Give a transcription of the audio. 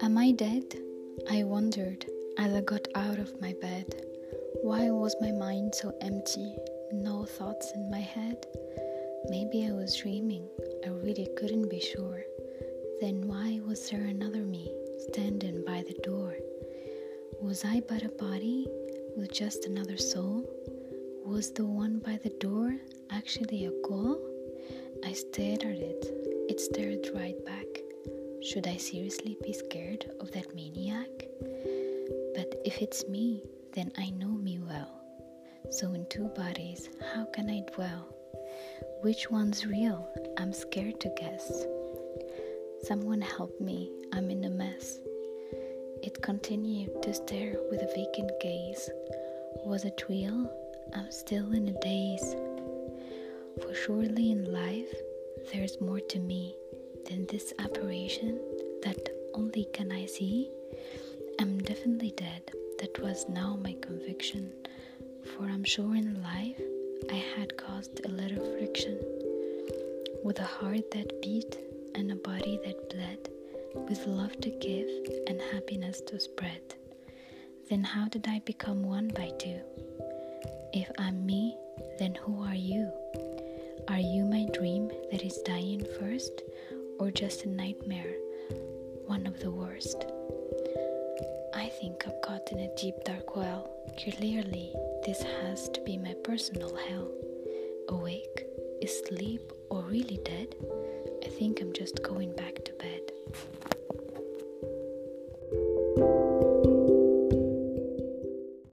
Am I dead? I wondered as I got out of my bed. Why was my mind so empty? No thoughts in my head? Maybe I was dreaming, I really couldn't be sure. Then why was there another me standing by the door? Was I but a body with just another soul? Was the one by the door actually a goal? I stared at it, it stared right back. Should I seriously be scared of that maniac? But if it's me, then I know me well. So, in two bodies, how can I dwell? Which one's real? I'm scared to guess. Someone help me, I'm in a mess. It continued to stare with a vacant gaze. Was it real? I'm still in a daze. For surely in life, there's more to me than this apparition that only can I see. I'm definitely dead, that was now my conviction, for I'm sure in life I had caused a little friction. With a heart that beat and a body that bled, with love to give and happiness to spread. Then how did I become one by two? If I'm me, then who are you? Are you my dream that is dying first, or just a nightmare, one of the worst? I think I'm caught in a deep dark well. Clearly, this has to be my personal hell. Awake, asleep, or really dead? I think I'm just going back to bed.